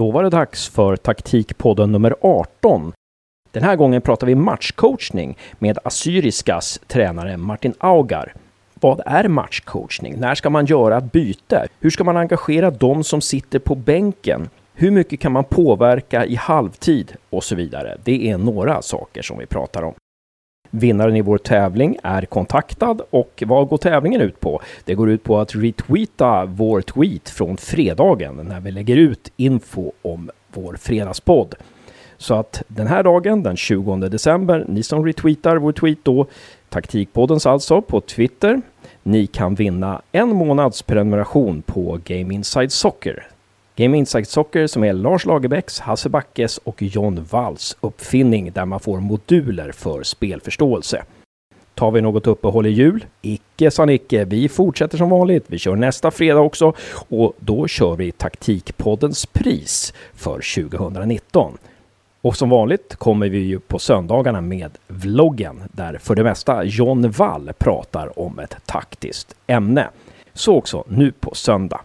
Då var det dags för taktikpodden nummer 18. Den här gången pratar vi matchcoachning med Assyriskas tränare Martin Augar. Vad är matchcoachning? När ska man göra ett byte? Hur ska man engagera de som sitter på bänken? Hur mycket kan man påverka i halvtid? Och så vidare. Det är några saker som vi pratar om. Vinnaren i vår tävling är kontaktad och vad går tävlingen ut på? Det går ut på att retweeta vår tweet från fredagen när vi lägger ut info om vår fredagspodd. Så att den här dagen, den 20 december, ni som retweetar vår tweet då, Taktikpoddens alltså, på Twitter, ni kan vinna en månads prenumeration på Game Inside Soccer. Game Insight Soccer som är Lars Lagerbäcks, Hasse Backes och John Walls uppfinning där man får moduler för spelförståelse. Tar vi något uppehåll i jul? Icke sa Nicke, vi fortsätter som vanligt. Vi kör nästa fredag också och då kör vi Taktikpoddens pris för 2019. Och som vanligt kommer vi ju på söndagarna med vloggen där för det mesta John Wall pratar om ett taktiskt ämne. Så också nu på söndag.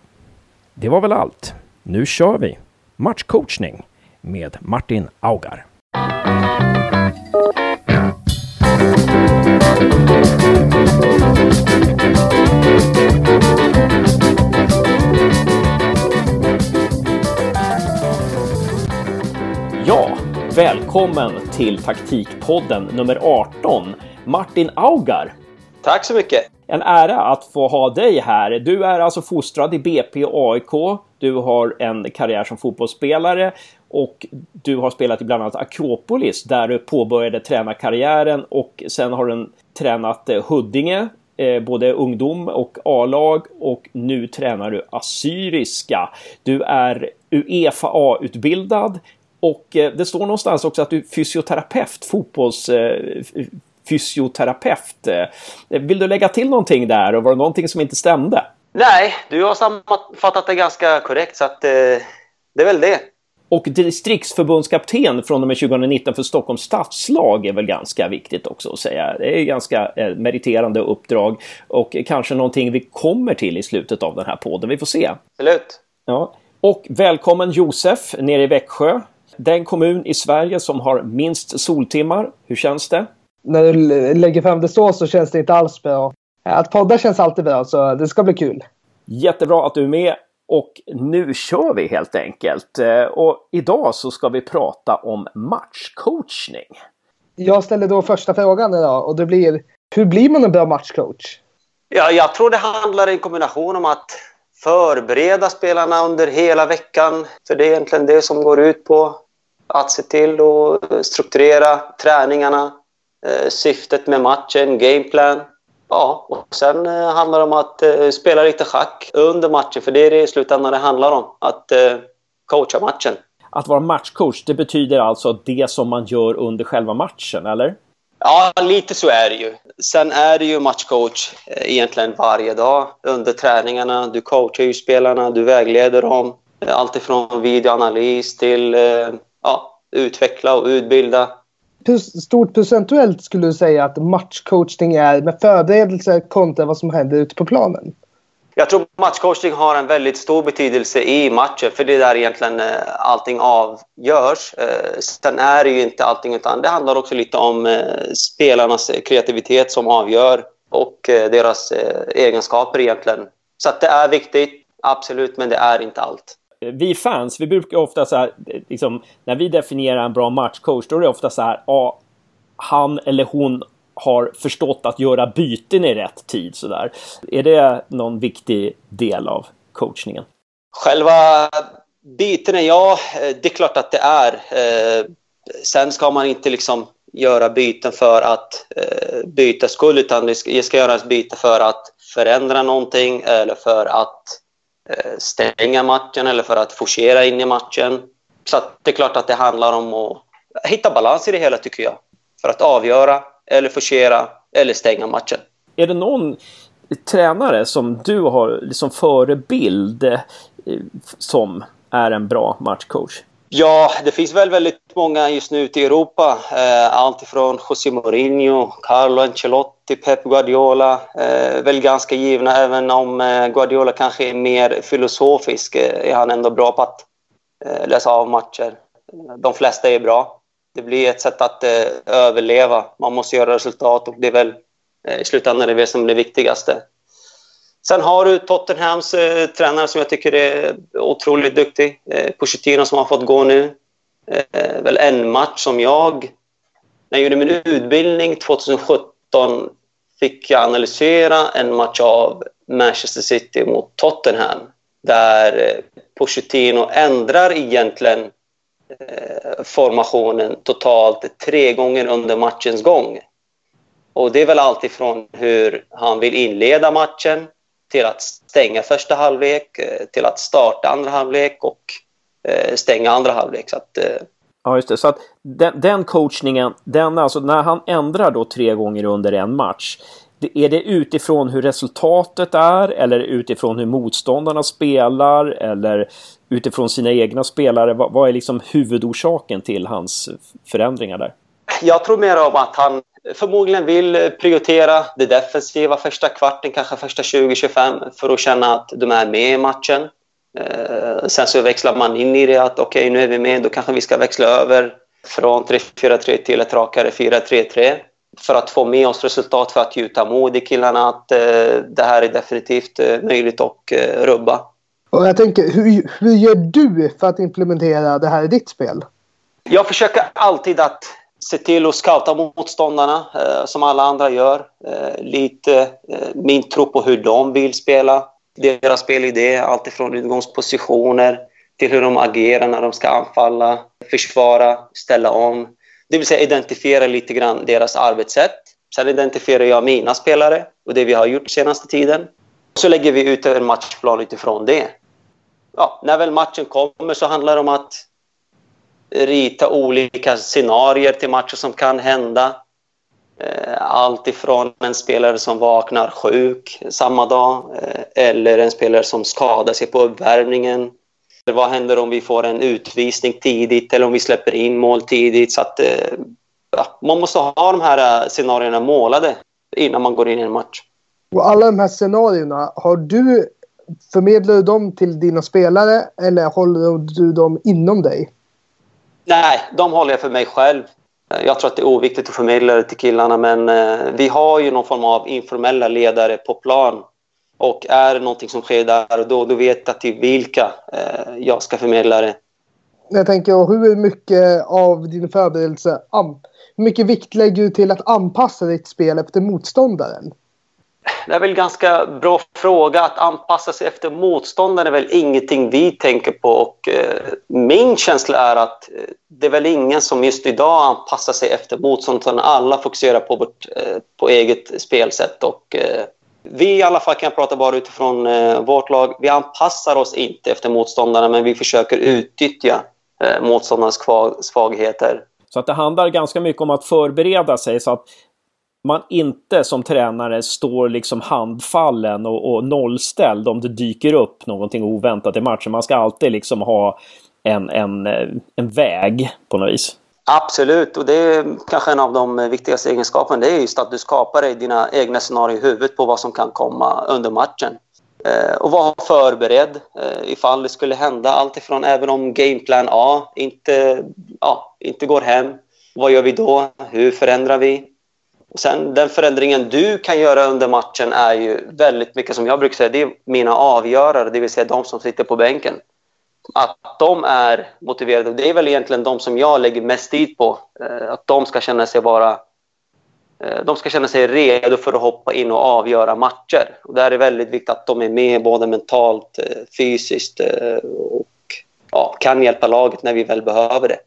Det var väl allt. Nu kör vi! Matchcoachning med Martin Augar. Ja, välkommen till Taktikpodden nummer 18. Martin Augar. Tack så mycket. En ära att få ha dig här. Du är alltså fostrad i BP och AIK. Du har en karriär som fotbollsspelare och du har spelat i bland annat Akropolis där du påbörjade tränarkarriären och sen har du tränat eh, Huddinge, eh, både ungdom och A-lag och nu tränar du Assyriska. Du är Uefa A-utbildad och eh, det står någonstans också att du är fysioterapeut, fotbolls fysioterapeut. Vill du lägga till någonting där och var det någonting som inte stämde? Nej, du har sammanfattat det ganska korrekt så att eh, det är väl det. Och distriktsförbundskapten från och med 2019 för Stockholms stadslag är väl ganska viktigt också att säga. Det är ganska eh, meriterande uppdrag och kanske någonting vi kommer till i slutet av den här podden. Vi får se. Absolut. Ja. Och välkommen Josef nere i Växjö. Den kommun i Sverige som har minst soltimmar. Hur känns det? När du lägger fram det så så känns det inte alls bra. Att podda känns alltid bra, så det ska bli kul. Jättebra att du är med och nu kör vi helt enkelt. Eh, och idag så ska vi prata om matchcoachning. Jag ställer då första frågan idag och det blir hur blir man en bra matchcoach? Ja, jag tror det handlar i en kombination om att förbereda spelarna under hela veckan. För det är egentligen det som går ut på. Att se till att strukturera träningarna, syftet med matchen, gameplan Ja, och sen eh, handlar det om att eh, spela lite schack under matchen, för det är det i slutändan det handlar om. Att eh, coacha matchen. Att vara matchcoach, det betyder alltså det som man gör under själva matchen, eller? Ja, lite så är det ju. Sen är det ju matchcoach eh, egentligen varje dag under träningarna. Du coachar ju spelarna, du vägleder dem. Allt ifrån videoanalys till eh, ja, utveckla och utbilda stort procentuellt skulle du säga att matchcoachning är med förberedelser kontra vad som händer ute på planen? Jag tror matchcoachning har en väldigt stor betydelse i matchen för det är där egentligen eh, allting avgörs. Eh, sen är det ju inte allting utan det handlar också lite om eh, spelarnas kreativitet som avgör och deras egenskaper egentligen. Så att det är viktigt, absolut, men det är inte allt Eh, vi fans, vi brukar ofta så här, eh, liksom, när vi definierar en bra matchcoach, då är det ofta så här, ja, han eller hon har förstått att göra byten i rätt tid sådär. Är det någon viktig del av coachningen? Själva bytena, ja, eh, det är klart att det är. Sen ska man inte liksom göra byten för att byta skull, utan det ska göras byte för att förändra någonting eller för att Eh, stänga matchen eller för att forcera in i matchen. Så det är klart att det handlar om att hitta balans i det hela tycker jag. För att avgöra eller forcera eller stänga matchen. Är det någon tränare som du har liksom förebild eh, som är en bra matchcoach? Ja, det finns väl väldigt många just nu ute i Europa. Eh, allt ifrån José Mourinho, Carlo Ancelotti, Pep Guardiola. Eh, väl ganska givna, även om eh, Guardiola kanske är mer filosofisk eh, är han ändå bra på att eh, läsa av matcher. Eh, de flesta är bra. Det blir ett sätt att eh, överleva. Man måste göra resultat och det är väl eh, i slutändan det som är det viktigaste. Sen har du Tottenhams eh, tränare som jag tycker är otroligt duktig. Eh, Pochettino som har fått gå nu. Eh, väl en match som jag, när jag gjorde min utbildning 2017, fick jag analysera en match av Manchester City mot Tottenham där eh, Pochettino ändrar egentligen eh, formationen totalt tre gånger under matchens gång. Och det är väl alltifrån hur han vill inleda matchen till att stänga första halvlek, eh, till att starta andra halvlek och stänga andra halvlek. Så att, Ja, just det. Så att den, den coachningen, den alltså när han ändrar då tre gånger under en match. Är det utifrån hur resultatet är eller utifrån hur motståndarna spelar eller utifrån sina egna spelare? Vad, vad är liksom huvudorsaken till hans förändringar där? Jag tror mer om att han förmodligen vill prioritera det defensiva första kvarten, kanske första 20-25 för att känna att de är med i matchen. Eh, sen så växlar man in i det att okej, okay, nu är vi med, då kanske vi ska växla över från 3-4-3 till ett rakare 4-3-3 för att få med oss resultat för att gjuta mod i killarna att eh, det här är definitivt eh, möjligt att rubba. Och jag tänker, hur, hur gör du för att implementera det här i ditt spel? Jag försöker alltid att se till att scouta motståndarna eh, som alla andra gör. Eh, lite eh, min tro på hur de vill spela. Deras spelidé, alltifrån utgångspositioner till hur de agerar när de ska anfalla, försvara, ställa om. Det vill säga identifiera lite grann deras arbetssätt. Sen identifierar jag mina spelare och det vi har gjort senaste tiden. Så lägger vi ut en matchplan utifrån det. Ja, när väl matchen kommer så handlar det om att rita olika scenarier till matcher som kan hända. Eh, allt ifrån en spelare som vaknar sjuk samma dag eh, eller en spelare som skadar sig på uppvärmningen vad händer om vi får en utvisning tidigt eller om vi släpper in mål tidigt? Så att, eh, ja, man måste ha de här scenarierna målade innan man går in i en match. Och alla de här scenarierna, har du, förmedlar du dem till dina spelare eller håller du dem inom dig? Nej, de håller jag för mig själv. Jag tror att det är oviktigt att förmedla det till killarna men eh, vi har ju någon form av informella ledare på plan och är det någonting som sker där, då, då vet jag till vilka eh, jag ska förmedla det. Jag tänker, hur mycket av din förberedelse, hur mycket vikt lägger du till att anpassa ditt spel efter motståndaren? Det är väl en ganska bra fråga. Att anpassa sig efter motståndaren är väl ingenting vi tänker på. Och, eh, min känsla är att eh, det är väl ingen som just idag anpassar sig efter motståndaren. Alla fokuserar på, vårt, eh, på eget spelsätt. Och, eh, vi i alla fall kan prata bara utifrån eh, vårt lag. Vi anpassar oss inte efter motståndarna men vi försöker utnyttja eh, motståndarnas svagheter. Så att det handlar ganska mycket om att förbereda sig så att man inte som tränare står liksom handfallen och, och nollställd om det dyker upp någonting oväntat i matchen. Man ska alltid liksom ha en, en, eh, en väg på något vis. Absolut, och det är kanske en av de viktigaste egenskaperna. Det är just att du skapar dig dina egna scenarier i huvudet på vad som kan komma under matchen. Eh, och vara förberedd eh, ifall det skulle hända. Alltifrån även om gameplan A inte, ja, inte går hem. Vad gör vi då? Hur förändrar vi? Sen den förändringen du kan göra under matchen är ju väldigt mycket som jag brukar säga, det är mina avgörare, det vill säga de som sitter på bänken att de är motiverade. Det är väl egentligen de som jag lägger mest tid på. Eh, att de ska känna sig vara eh, de ska känna sig redo för att hoppa in och avgöra matcher. Och där är det väldigt viktigt att de är med både mentalt, eh, fysiskt och ja, kan hjälpa laget när vi väl behöver det.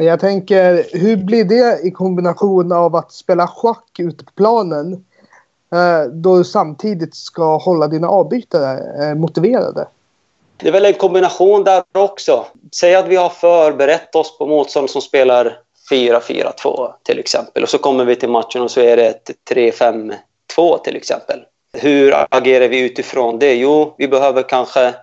Jag tänker, hur blir det i kombination av att spela schack ute på planen eh, då du samtidigt ska hålla dina avbytare eh, motiverade? Det är väl en kombination där också. Säg att vi har förberett oss på motstånd som spelar 4-4-2 till exempel. Och så kommer vi till matchen och så är det ett 3-5-2 till exempel. Hur agerar vi utifrån det? Jo, vi behöver kanske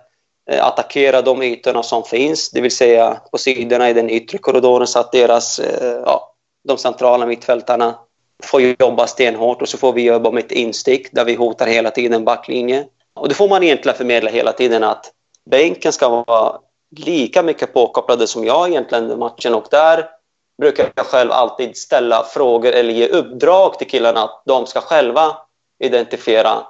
Eh, attackera de ytorna som finns, det vill säga på sidorna i den yttre korridoren så att deras, eh, ja, de centrala mittfältarna får jobba stenhårt och så får vi jobba med ett instick där vi hotar hela tiden backlinjen. Och då får man egentligen förmedla hela tiden att bänken ska vara lika mycket påkopplade som jag egentligen under matchen och där brukar jag själv alltid ställa frågor eller ge uppdrag till killarna att de ska själva identifiera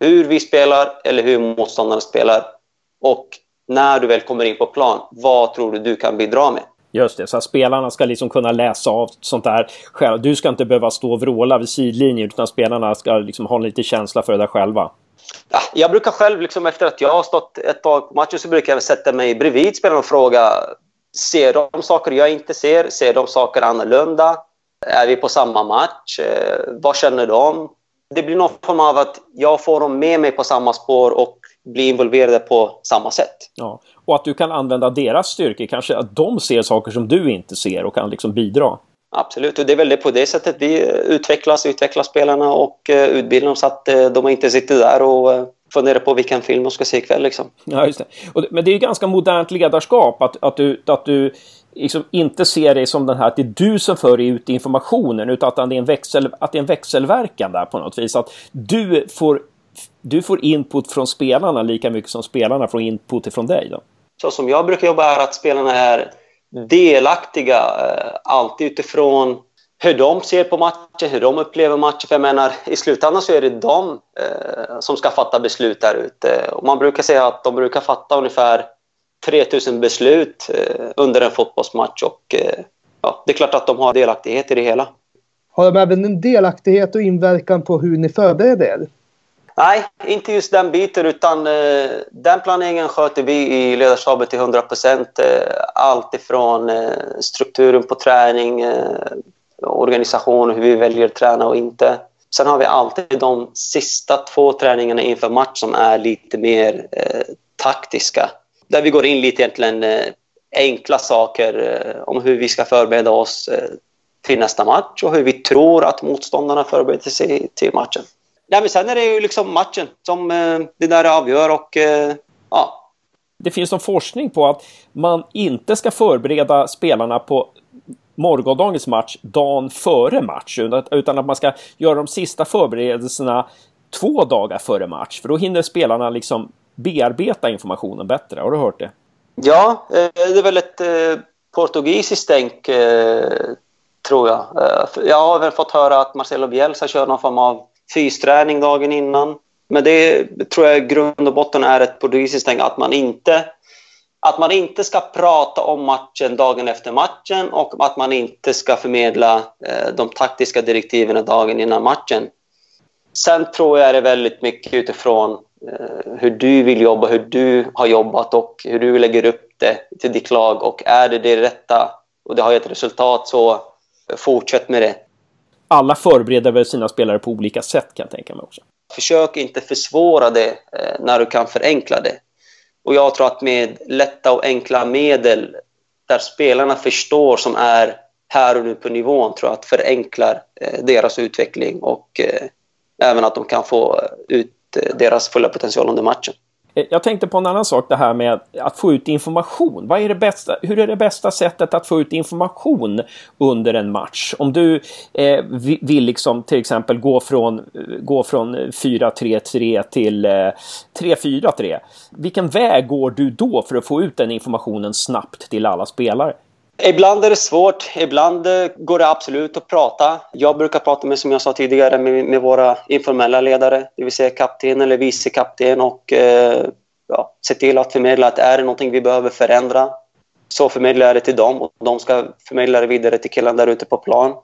hur vi spelar eller hur motståndarna spelar. Och när du väl kommer in på plan, vad tror du du kan bidra med? Just det, så att spelarna ska liksom kunna läsa av sånt där själv. Du ska inte behöva stå och vråla vid sidlinjen utan spelarna ska liksom ha lite känsla för det där själva. Ja, jag brukar själv, liksom efter att jag har stått ett tag på matchen, så brukar jag sätta mig bredvid spelarna och fråga Ser de saker jag inte ser? Ser de saker annorlunda? Är vi på samma match? Eh, vad känner de? Det blir någon form av att jag får dem med mig på samma spår och blir involverade på samma sätt. Ja. Och att du kan använda deras styrkor, kanske att de ser saker som du inte ser och kan liksom bidra. Absolut, och det är väl på det sättet vi utvecklas, utvecklar spelarna och uh, utbildar dem så att uh, de inte sitter där och uh, funderar på vilken film de ska se ikväll. Liksom. Ja, just det. Och, men det är ju ganska modernt ledarskap att, att du, att du liksom inte ser dig som den här att det är du som för ut informationen utan att det är en, växel, att det är en växelverkan där på något vis. Att du får, du får input från spelarna lika mycket som spelarna får input från dig. Då. Så som jag brukar jobba är att spelarna är delaktiga, eh, alltid utifrån hur de ser på matchen, hur de upplever matchen. För jag menar, i slutändan så är det de eh, som ska fatta beslut där ute. Och man brukar säga att de brukar fatta ungefär 3000 beslut eh, under en fotbollsmatch och eh, ja, det är klart att de har delaktighet i det hela. Har de även en delaktighet och inverkan på hur ni förbereder er? Nej, inte just den biten utan eh, den planeringen sköter vi i ledarstaben till 100 procent. Eh, allt ifrån eh, strukturen på träning, eh, organisation, hur vi väljer att träna och inte. Sen har vi alltid de sista två träningarna inför match som är lite mer eh, taktiska. Där vi går in lite egentligen eh, enkla saker eh, om hur vi ska förbereda oss eh, till nästa match och hur vi tror att motståndarna förbereder sig till matchen. Nej, men sen är det ju liksom matchen som eh, det där avgör och eh, ja. Det finns någon forskning på att man inte ska förbereda spelarna på morgondagens match dagen före match utan att man ska göra de sista förberedelserna två dagar före match för då hinner spelarna liksom bearbeta informationen bättre. Har du hört det? Ja, eh, det är väl ett portugisiskt tänk tror jag. Jag har väl fått höra att Marcelo Bielsa kör någon form av fysträning dagen innan. Men det tror jag i grund och botten är ett portugisiskt tänk att man inte att man inte ska prata om matchen dagen efter matchen och att man inte ska förmedla eh, de taktiska direktiven dagen innan matchen. Sen tror jag det är väldigt mycket utifrån eh, hur du vill jobba, hur du har jobbat och hur du lägger upp det till ditt lag. Och är det det rätta och det har gett resultat så fortsätt med det alla förbereder väl sina spelare på olika sätt kan jag tänka mig också. Försök inte försvåra det eh, när du kan förenkla det. Och jag tror att med lätta och enkla medel där spelarna förstår som är här och nu på nivån tror jag att förenklar eh, deras utveckling och eh, även att de kan få ut deras fulla potential under matchen. Eh, jag tänkte på en annan sak, det här med att få ut information. Vad är det bästa, hur är det bästa sättet att få ut information under en match? Om du eh, vill liksom till exempel gå från, eh, gå från 4-3-3 till eh, 3-4-3. Vilken väg går du då för att få ut den informationen snabbt till alla spelare? Ibland är det svårt, ibland eh, går det absolut att prata. Jag brukar prata med, som jag sa tidigare, med, med våra informella ledare, det vill säga kapten eller vice kapten och eh, ja, se till att förmedla att är det någonting vi behöver förändra så förmedlar jag det till dem och de ska förmedla det vidare till killarna där ute på plan.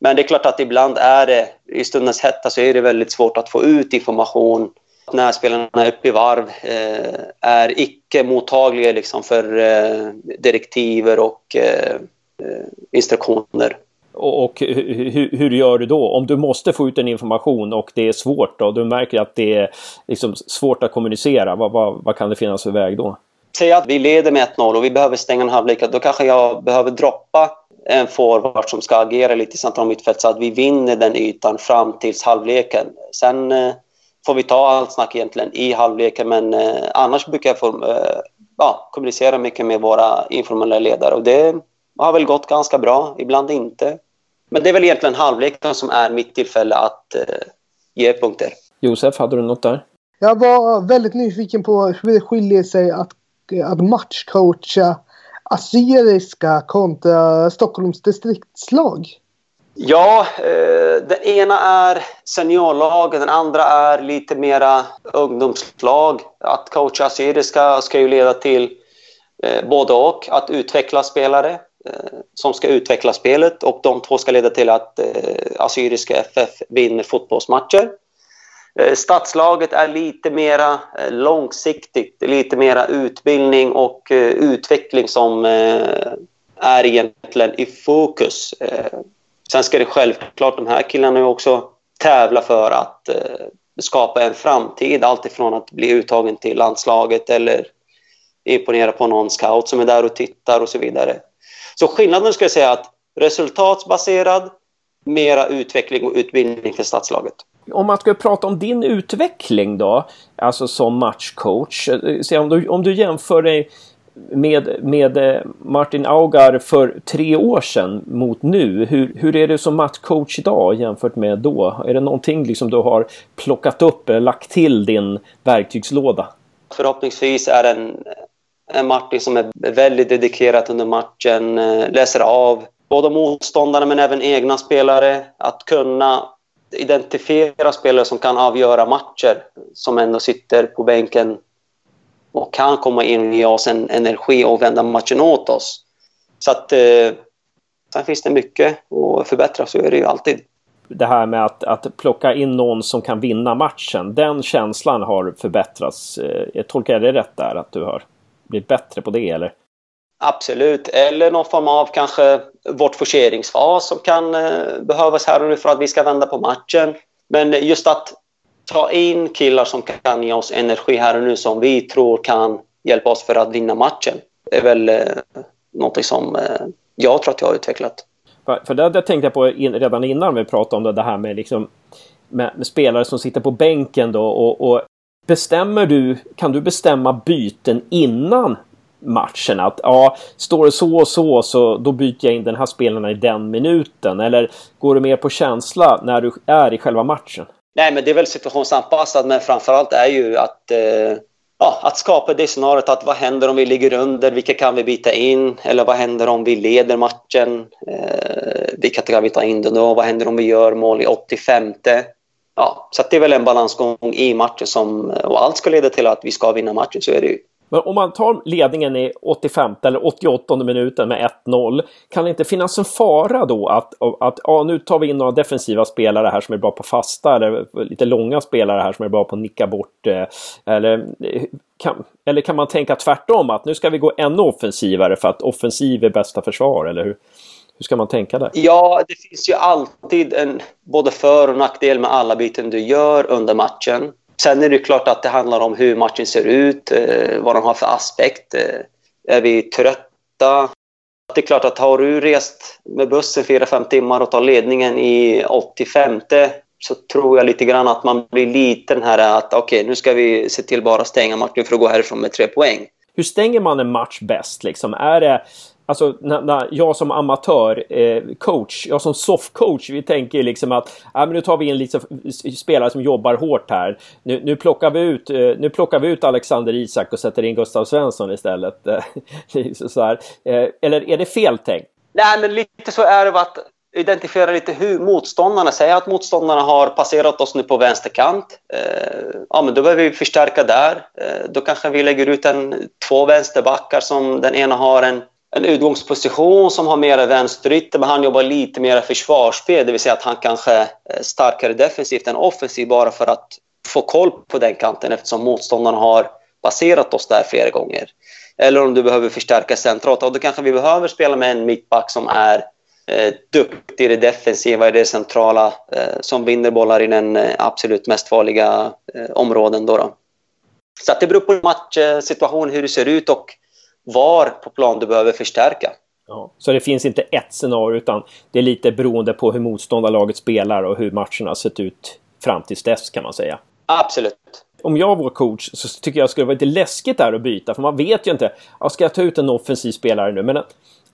Men det är klart att ibland är det, i stundens hetta så är det väldigt svårt att få ut information när spelarna är uppe i varv eh, är icke mottagliga liksom för eh, direktiver och eh, instruktioner. Och, och hur, hur, gör du då? Om du måste få ut en information och det är svårt och du märker att det är liksom svårt att kommunicera, vad, vad, vad kan det finnas för väg då? Säg att vi leder med 1-0 och vi behöver stänga en halvlek. Då kanske jag behöver droppa en forward som ska agera lite centralt mittfält så att vi vinner den ytan fram tills halvleken. Sen får vi ta allt snack egentligen i halvleken. Men eh, annars brukar jag få, eh, ja, kommunicera mycket med våra informella ledare och det har väl gått ganska bra, ibland inte. Men det är väl egentligen halvleken som är mitt tillfälle att eh, ge punkter. Josef, hade du något där? Jag var väldigt nyfiken på hur det skiljer sig att att matchcoacha Assyriska kontra Stockholms distriktslag? Ja, eh, den ena är seniorlag, den andra är lite mera ungdomslag. Att coacha Assyriska ska ju leda till eh, både och. Att utveckla spelare eh, som ska utveckla spelet och de två ska leda till att eh, Assyriska FF vinner fotbollsmatcher. Eh, stadslaget är lite mera eh, långsiktigt, lite mera utbildning och eh, utveckling som eh, är egentligen i fokus. Eh, Sen ska det självklart de här killarna också tävla för att eh, skapa en framtid. Alltifrån att bli uttagen till landslaget eller imponera på någon scout som är där och tittar och så vidare. Så skillnaden skulle jag säga att resultatsbaserad, mera utveckling och utbildning för statslaget. Om man skulle prata om din utveckling då, alltså som matchcoach. Eh, om du, om du jämför dig med, med eh, Martin Augar för tre år sedan mot nu. Hur, hur är du som matchcoach idag jämfört med då? Är det någonting liksom du har plockat upp eller lagt till din verktygslåda? Förhoppningsvis är en, en Martin som är väldigt dedikerad under matchen, eh, läser av både motståndarna men även egna spelare. Att kunna identifiera spelare som kan avgöra matcher som ändå sitter på bänken och kan komma in och ge oss en energi och vända matchen åt oss. Så att eh, sen finns det mycket att förbättra, så är det ju alltid. Det här med att, att plocka in någon som kan vinna matchen, den känslan har förbättrats. Eh, jag tolkar det rätt där, att du har blivit bättre på det eller? Absolut, eller någon form av kanske vårt forceringsfas som kan eh, behövas här och nu för att vi ska vända på matchen. Men just att ta in killar som kan ge oss energi här och nu som vi tror kan hjälpa oss för att vinna matchen Det är väl eh, som eh, jag tror att jag har utvecklat. För, för det, det tänkte jag på in, redan innan vi pratade om det, det här med, liksom, med, med spelare som sitter på bänken då och, och Bestämmer du, kan du bestämma byten innan matchen. Att ja, står det så och så, så då byter jag in den här spelaren i den minuten. Eller går du mer på känsla när du är i själva matchen? Nej, men det är väl situationsanpassat, men framförallt är ju att, eh, ja, att skapa det scenariot att vad händer om vi ligger under, vilka kan vi byta in? Eller vad händer om vi leder matchen? Eh, vilka kan vi ta in då? Vad händer om vi gör mål i 85? Ja, så det är väl en balansgång i matchen som, och allt ska leda till att vi ska vinna matchen, så är det ju. Men om man tar ledningen i 85 eller 88 minuten med 1-0, kan det inte finnas en fara då att, att ja, nu tar vi in några defensiva spelare här som är bra på fasta eller lite långa spelare här som är bra på att nicka bort eh, eller eh, kan, eller kan man tänka tvärtom att nu ska vi gå ännu offensivare för att offensiv är bästa försvar eller hur? Hur ska man tänka där? Ja, det finns ju alltid en både för och nackdel med alla byten du gör under matchen. Sen är det klart att det handlar om hur matchen ser ut, eh, vad de har för aspekt. Eh, är vi trötta? Det är klart att har du rest med bussen 4-5 timmar och tar ledningen i 85 så tror jag lite grann att man blir lite den här att okej, okay, nu ska vi se till bara stänga matchen för att gå härifrån med tre poäng. Hur stänger man en match bäst? Liksom? Är det Alltså när, när jag som amatör eh, coach, jag som soffcoach, vi tänker liksom att äh, men nu tar vi in lite spelare som jobbar hårt här. Nu, nu, plockar, vi ut, eh, nu plockar vi ut Alexander Isak och sätter in Gustav Svensson istället. så här. Eh, eller är det fel tänkt? Nej, men lite så är det att identifiera lite hur motståndarna, säger att motståndarna har passerat oss nu på vänsterkant. Eh, ja, men då behöver vi förstärka där. Eh, då kanske vi lägger ut en, två vänsterbackar som den ena har en en utgångsposition som har mer vänsterytter, men han jobbar lite mer försvarsspel, det vill säga att han kanske är starkare defensivt än offensivt bara för att få koll på den kanten eftersom motståndarna har passerat oss där flera gånger. Eller om du behöver förstärka centralt, och då kanske vi behöver spela med en mittback som är eh, duktig i det defensiva, i det centrala, eh, som vinner bollar i den eh, absolut mest farliga eh, områden. Då, då. Så det beror på matchsituationen, eh, hur det ser ut och var på plan du behöver förstärka. Ja, så det finns inte ett scenario utan det är lite beroende på hur motståndarlaget spelar och hur matcherna sett ut fram tills dess kan man säga. Absolut. Om jag var coach så tycker jag det skulle vara lite läskigt där att byta för man vet ju inte. Ja, ska jag ta ut en offensiv spelare nu? Men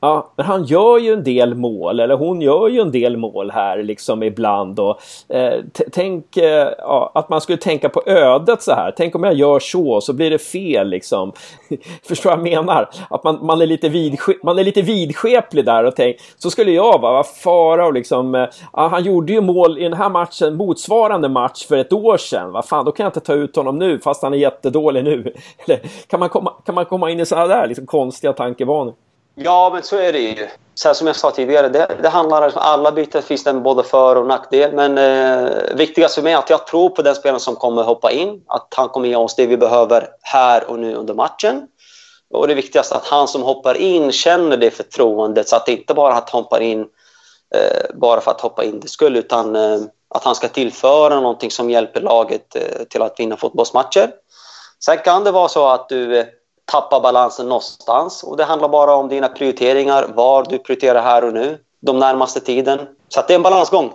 Ja, men han gör ju en del mål, eller hon gör ju en del mål här liksom ibland. Och, eh, tänk eh, ja, att man skulle tänka på ödet så här. Tänk om jag gör så, så blir det fel liksom. Förstår vad jag menar? Att man, man, är lite vidske man är lite vidskeplig där och tänk, så skulle jag vara, vad fara och liksom, eh, ja, han gjorde ju mål i den här matchen, motsvarande match för ett år sedan. Vad fan, då kan jag inte ta ut honom nu fast han är jättedålig nu. kan, man komma, kan man komma in i sådana där liksom, konstiga tankebanor? Ja, men så är det ju. Så som jag sa tidigare, det, det handlar om alla byten finns det både för och nackdel. Men eh, viktigast för mig är att jag tror på den spelaren som kommer hoppa in. Att han kommer ge oss det vi behöver här och nu under matchen. Och det viktigaste är att han som hoppar in känner det förtroendet. Så att det inte bara att han hoppar in eh, bara för att hoppa in det skulle. Utan eh, att han ska tillföra någonting som hjälper laget eh, till att vinna fotbollsmatcher. Sen kan det vara så att du eh, tappa balansen någonstans. Och det handlar bara om dina prioriteringar, var du prioriterar här och nu, de närmaste tiden. Så det är en balansgång.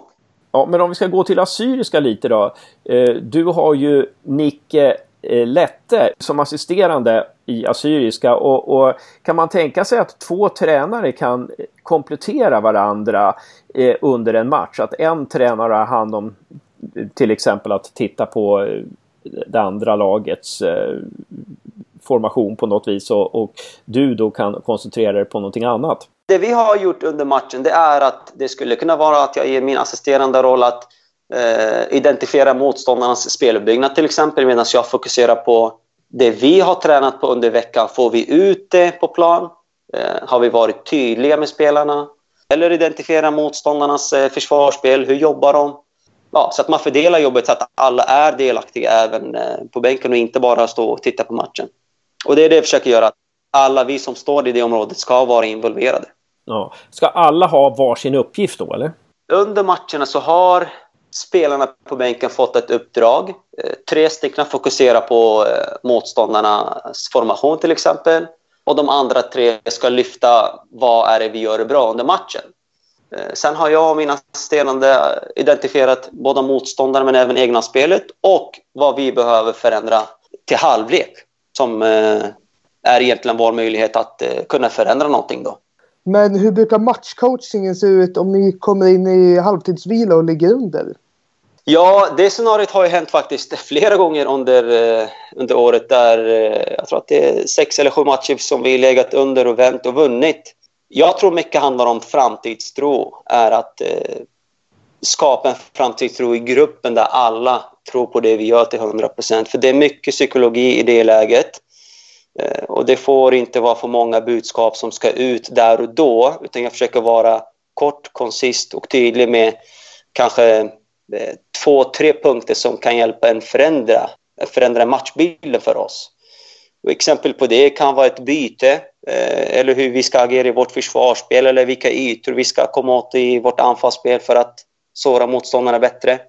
Ja, men om vi ska gå till Assyriska lite då. Eh, du har ju Nicke eh, Lette som assisterande i Assyriska och, och, kan man tänka sig att två tränare kan komplettera varandra eh, under en match? Att en tränare har hand om till exempel att titta på det andra lagets formation på något vis och, och du då kan koncentrera dig på någonting annat. Det vi har gjort under matchen det är att det skulle kunna vara att jag ger min assisterande roll att eh, identifiera motståndarnas speluppbyggnad till exempel medan jag fokuserar på det vi har tränat på under veckan. Får vi ut det på plan? Eh, har vi varit tydliga med spelarna? Eller identifiera motståndarnas eh, försvarsspel. Hur jobbar de? Ja, så att man fördelar jobbet så att alla är delaktiga även eh, på bänken och inte bara stå och titta på matchen. Och det är det jag försöker göra. Alla vi som står i det området ska vara involverade. Ja. Ska alla ha varsin uppgift då, eller? Under matcherna så har spelarna på bänken fått ett uppdrag. Eh, tre stycken fokuserar på eh, motståndarnas formation till exempel. Och de andra tre ska lyfta vad är det vi gör bra under matchen. Eh, sen har jag och mina assisterande identifierat både motståndare men även egna spelet och vad vi behöver förändra till halvlek som eh, är egentligen vår möjlighet att eh, kunna förändra någonting då. Men hur brukar matchcoachingen se ut om ni kommer in i halvtidsvila och ligger under? Ja, det scenariot har ju hänt faktiskt flera gånger under, eh, under året där jag tror att det är sex eller sju matcher som vi legat under och vänt och vunnit. Jag tror mycket handlar om framtidstro, är att skapa en framtidstro i gruppen där alla tror på det vi gör till 100 procent. För det är mycket psykologi i det läget. Eh, och det får inte vara för många budskap som ska ut där och då, utan jag försöker vara kort, konsist och tydlig med kanske eh, två, tre punkter som kan hjälpa en förändra, förändra matchbilden för oss. Och exempel på det kan vara ett byte eh, eller hur vi ska agera i vårt försvarsspel eller vilka ytor vi ska komma åt i vårt anfallsspel för att såra motståndarna bättre.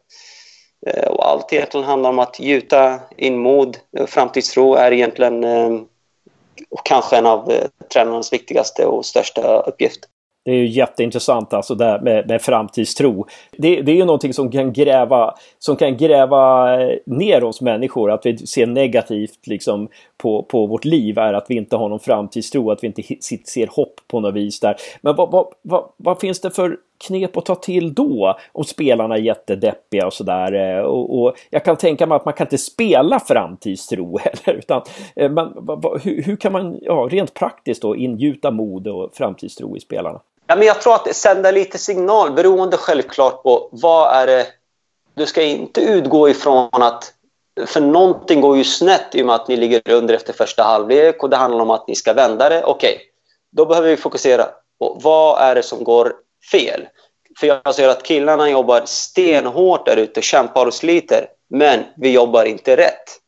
Eh, och allt egentligen handlar om att gjuta in mod. Eh, framtidstro är egentligen eh, och kanske en av tränarnas viktigaste och största uppgifter. Det är ju jätteintressant alltså det med, med framtidstro. Det, det, är ju någonting som kan gräva, som kan gräva ner oss människor. Att vi ser negativt liksom på, på vårt liv är att vi inte har någon framtidstro, att vi inte ser hopp på något vis där. Men vad, vad, vad, vad finns det för knep att ta till då om spelarna är jättedeppiga och sådär. Eh, och, och, jag kan tänka mig att man kan inte spela framtidstro heller. Utan, eh, men, hur, hur, kan man ja, rent praktiskt då ingjuta mod och framtidstro i spelarna? Ja, men jag tror att sända lite signal beroende självklart på vad är det... Du ska inte utgå ifrån att... För någonting går ju snett i och med att ni ligger under efter första halvlek och det handlar om att ni ska vända det. Okej, okay, då behöver vi fokusera på vad är det som går fel. För jag ser att killarna jobbar stenhårt där ute, kämpar och sliter. Men vi jobbar inte rätt.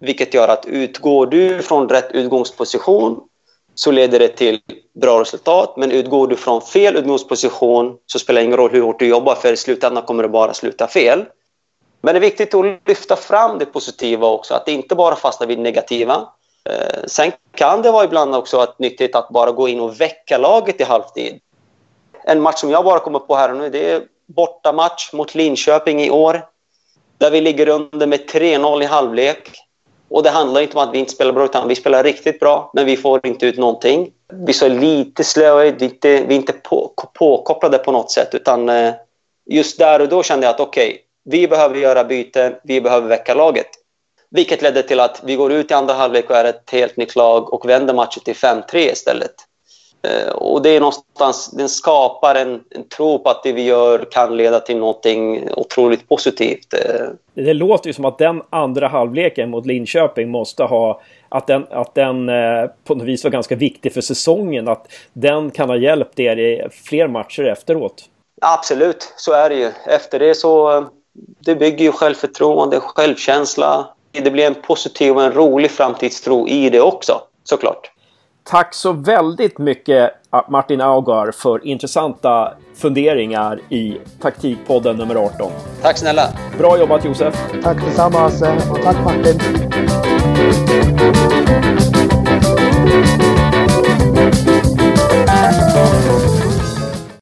Vilket gör att utgår du från rätt utgångsposition så leder det till bra resultat. Men utgår du från fel utgångsposition så spelar det ingen roll hur hårt du jobbar för i slutändan kommer det bara sluta fel. Men det är viktigt att lyfta fram det positiva också, att inte bara fastna vid negativa. Eh, sen kan det vara ibland också att nyttigt att bara gå in och väcka laget i halvtid. En match som jag bara kommer på här nu, det är bortamatch mot Linköping i år. Där vi ligger under med 3-0 i halvlek. Och det handlar inte om att vi inte spelar bra, utan vi spelar riktigt bra, men vi får inte ut någonting. vi så lite slöa, vi är inte, vi är inte på, påkopplade på något sätt. Utan eh, just där och då kände jag att okej, okay, vi behöver göra byten, vi behöver väcka laget. Vilket ledde till att vi går ut i andra halvlek och är ett helt nytt lag och vänder matchen till 5-3 istället. Eh, och det är någonstans, den skapar en, en tro på att det vi gör kan leda till någonting otroligt positivt. Eh, det låter ju som att den andra halvleken mot Linköping måste ha att den, att den eh, på något vis var ganska viktig för säsongen. Att den kan ha hjälpt er i fler matcher efteråt. Absolut, så är det ju. Efter det så det bygger ju självförtroende, självkänsla. Det blir en positiv och en rolig framtidstro i det också, såklart. Tack så väldigt mycket Martin Augar för intressanta funderingar i taktikpodden nummer 18. Tack snälla! Bra jobbat Josef! Tack detsamma Hasse och tack Martin!